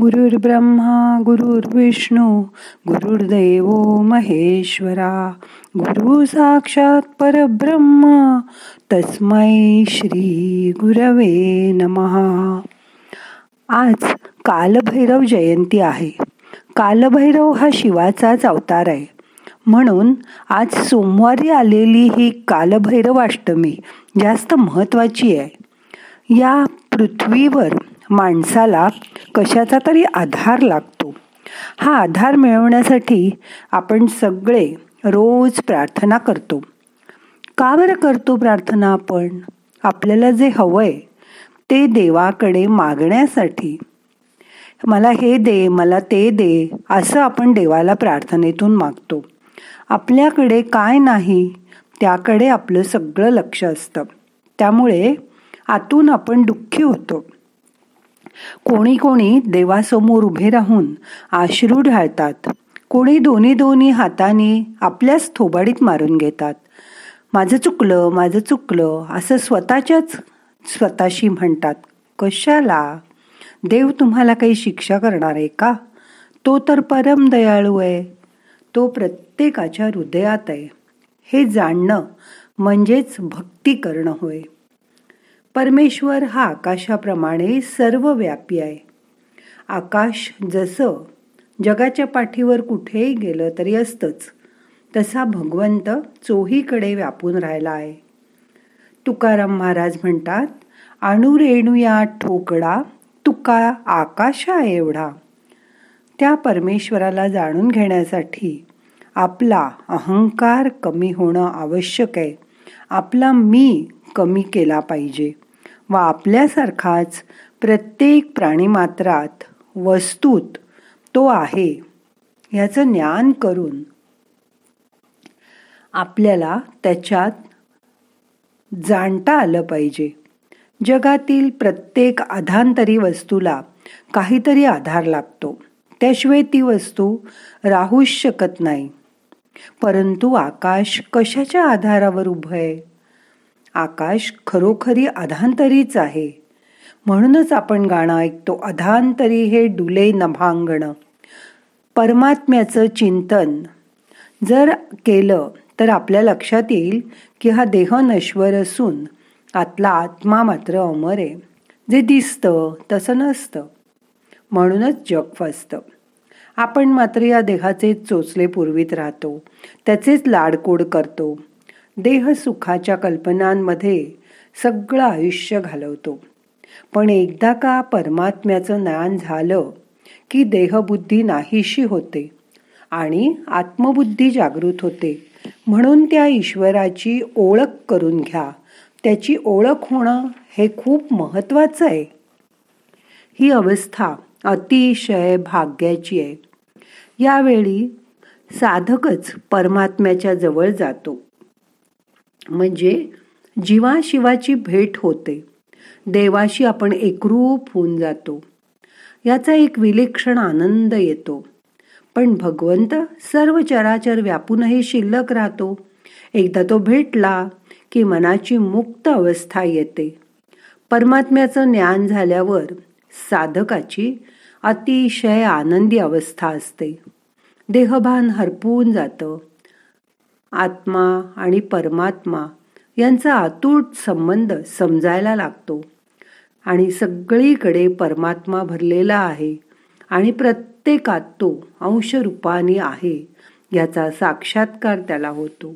गुरुर्ब्रह्मा गुरुर्विष्णू गुरुर्देव महेश्वरा गुरु साक्षात परब्रह्म तस्मै श्री गुरवे नमहा आज कालभैरव जयंती आहे. कालभैरव हा शिवाचाच अवतार आहे. म्हणून आज सोमवारी आलेली ही कालभैरव अष्टमी जास्त महत्वाची आहे. या पृथ्वीवर माणसाला कशाचा तरी आधार लागतो. हा आधार मिळवण्यासाठी आपण सगळे रोज प्रार्थना करतो. का बरं करतो प्रार्थना आपण? आपल्याला जे हवंय ते देवाकडे मागण्यासाठी. मला हे दे मला ते दे असं आपण देवाला प्रार्थनेतून मागतो. आपल्याकडे काय नाही त्याकडे आपलं सगळं लक्ष असतं. त्यामुळे आतून आपण दुःखी होतो. कोणी कोणी देवासमोर उभे राहून आश्रू ढाळतात. कोणी दोन्ही दोन्ही हाताने आपल्याच थोबाडीत मारून घेतात. माझं चुकलं माझं चुकलं असं स्वतःच्याच स्वतःशी म्हणतात. कशाला? देव तुम्हाला काही शिक्षा करणार आहे का? तो तर परम दयाळू आहे. तो प्रत्येकाच्या हृदयात आहे. हे जाणणं म्हणजेच भक्ती करणं होय. परमेश्वर हा आकाशाप्रमाणे सर्व व्यापी आहे. आकाश जसं जगाच्या पाठीवर कुठेही गेलं तरी असतंच तसा भगवंत चोहीकडे व्यापून राहिला आहे. तुकाराम महाराज म्हणतात अणुरेणू या ठोकडा तुका आकाशा एवढा. त्या परमेश्वराला जाणून घेण्यासाठी आपला अहंकार कमी होणं आवश्यक आहे. आपला मी कमी केला पाहिजे. व आपल्यासारखाच प्रत्येक प्राणीमात्रात वस्तूत तो आहे ह्याचं ज्ञान करून आपल्याला त्याच्यात जाणता आलं पाहिजे. जगातील प्रत्येक आधांतरी वस्तूला काहीतरी आधार लागतो. त्याशिवाय ती वस्तू राहूच शकत नाही. परंतु आकाश कशाच्या आधारावर उभं आहे? आकाश खरोखरी अधांतरीच आहे. म्हणूनच आपण गाणं ऐकतो अधांतरी हे डुले नभांगण. परमात्म्याचं चिंतन. जर केलं तर आपल्या लक्षात येईल की हा देह नश्वर असून आतला आत्मा मात्र अमर आहे. जे दिसतं तसं नसतं. म्हणूनच जग फसतं. आपण मात्र या देहाचे चोचले पुरवीत राहतो. त्याचेच लाडकोड करतो. देहसुखाच्या कल्पनांमध्ये सगळं आयुष्य घालवतो. पण एकदा का परमात्म्याचं ज्ञान झालं की देहबुद्धी नाहीशी होते आणि आत्मबुद्धी जागृत होते म्हणून त्या ईश्वराची ओळख करून घ्या. त्याची ओळख होणं हे खूप महत्त्वाचं आहे. ही अवस्था अतिशय भाग्याची आहे. यावेळी साधकच परमात्म्याच्या जवळ जातो. म्हणजे जीवाशिवाची भेट होते. देवाशी आपण एकरूप होऊन जातो. याचा एक विलक्षण आनंद येतो. पण भगवंत सर्व चराचर व्यापूनही शिल्लक राहतो. एकदा तो भेटला की मनाची मुक्त अवस्था येते. परमात्म्याचं ज्ञान झाल्यावर साधकाची अतिशय आनंदी अवस्था असते. देहभान हरपून जातं. आत्मा आणि परमात्मा यांचा आतूट संबंध समजायला लागतो. आणि सगळीकडे परमात्मा भरलेला आहे आणि प्रत्येकात तो अंशरूपाने आहे याचा साक्षात्कार त्याला होतो.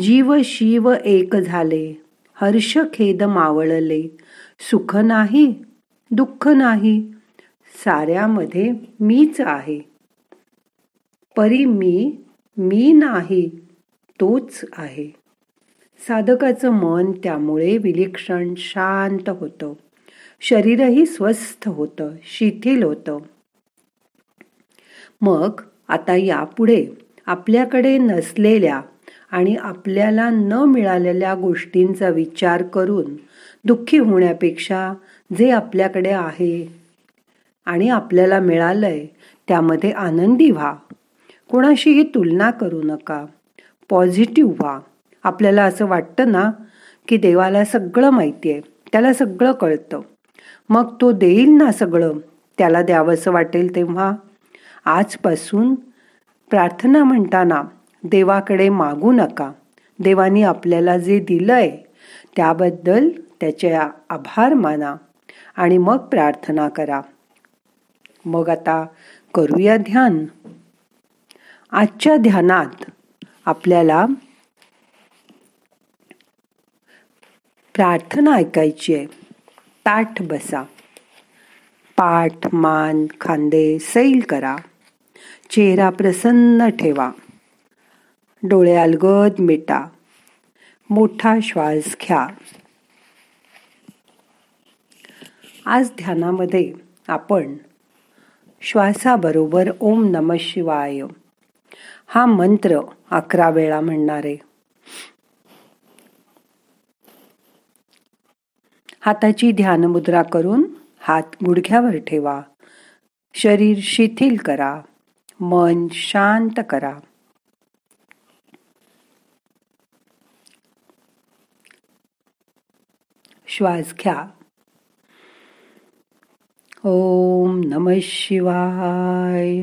जीव शिव एक झाले हर्ष खेद मावळले सुख नाही दुःख नाही साऱ्यामध्ये मीच आहे. परी मी मी नाही तोच आहे. साधकाचं मन त्यामुळे विलक्षण शांत होतं. शरीरही स्वस्थ होतं शिथिल होतं. मग आता यापुढे आपल्याकडे नसलेल्या आणि आपल्याला न मिळालेल्या गोष्टींचा विचार करून दुःखी होण्यापेक्षा जे आपल्याकडे आहे आणि आपल्याला मिळालंय त्यामध्ये आनंदी व्हा. कोणाशीही तुलना करू नका. पॉझिटिव्ह व्हा. आपल्याला असं वाटतं ना की देवाला सगळं माहिती आहे त्याला सगळं कळतं. मग तो देईल ना सगळं त्याला द्यावंसं वाटेल तेव्हा. आजपासून प्रार्थना म्हणताना देवाकडे मागू नका. देवानी आपल्याला जे दिलंय त्याबद्दल त्याचे आभार माना आणि मग प्रार्थना करा. मग आता करूया ध्यान. आजच्या ध्यानात आपल्याला प्रार्थना ऐकायची आहे. ताठ बसा. पाठ मान खांदे सैल करा. चेहरा प्रसन्न ठेवा. डोळे अलगद मिटा. मोठा श्वास घ्या. आज ध्यानामध्ये आपण श्वासाबरोबर ओम नम शिवाय हा मंत्र अकरा वेळा म्हणणारे. हाताची ध्यानमुद्रा करून हात गुडघ्यावर ठेवा. शरीर शिथिल करा. मन शांत करा. श्वास घ्या. ओम नम शिवाय.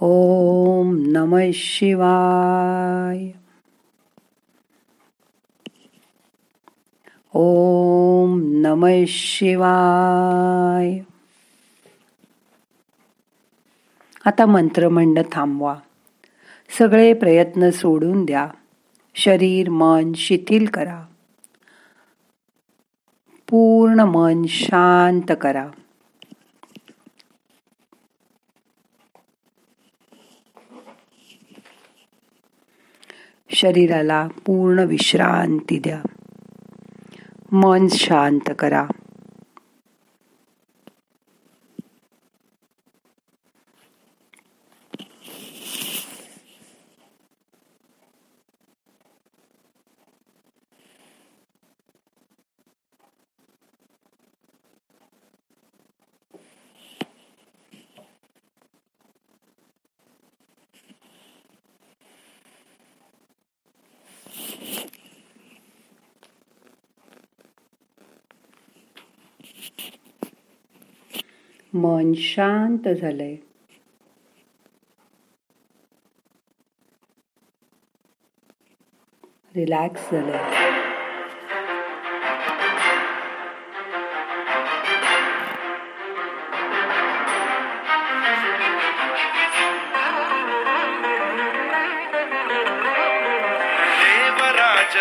ओम नम शिवाय। ओम नम शिवाय। आता मंत्र म्हणणं थांबवा. सगळे प्रयत्न सोडून द्या. शरीर मन शिथिल करा. पूर्ण मन शांत करा. शरीराला पूर्ण विश्रांती द्या. मन शांत करा. मन शांत झालंय. रिलॅक्स झालंय.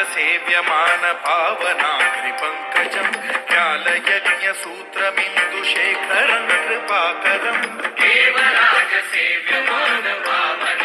सेव्यमान पावनाग्रिपङ्कजम् केवलालयजन्यसूत्रमिन्दुशेखरं कृपाकरम् केवलाय सेव्यमानवामन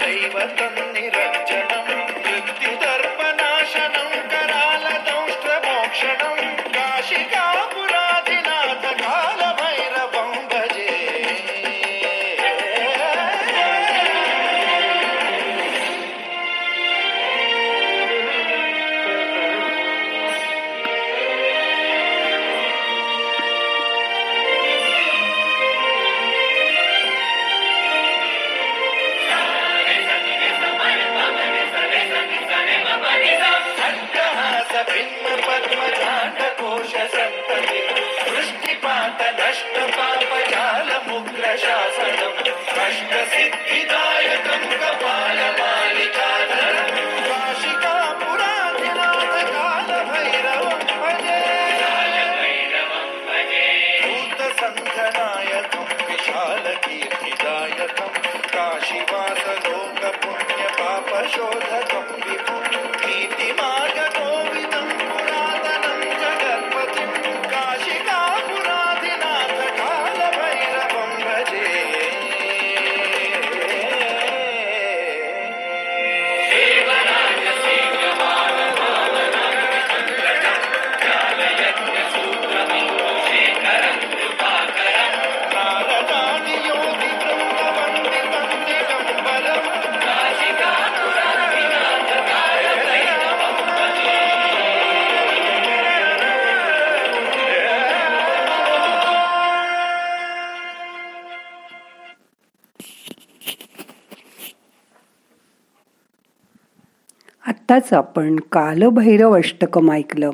दैवतं निरञ्जनम् आत्ताच आपण कालभैरव अष्टकम ऐकलं.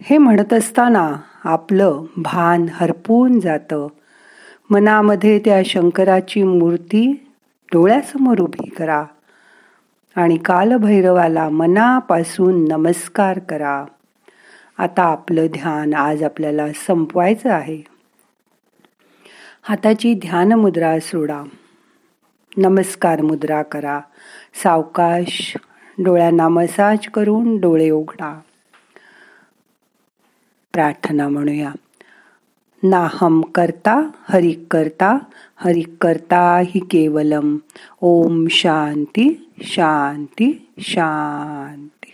हे म्हणत असताना आपलं भान हरपून जातं. मनामध्ये त्या शंकराची मूर्ती डोळ्यासमोर उभी करा आणि कालभैरवाला मनापासून नमस्कार करा. आता आपलं ध्यान आज आपल्याला संपवायचं आहे. हाताची ध्यान मुद्रा सोडा. नमस्कार मुद्रा करा. सावकाश डोळ्यांना मसाज करून डोळे उघडा. प्रार्थना म्हणूया. नाहम करता हरि करता हरि करता हि केवलम. ओम शांती शांती शांती.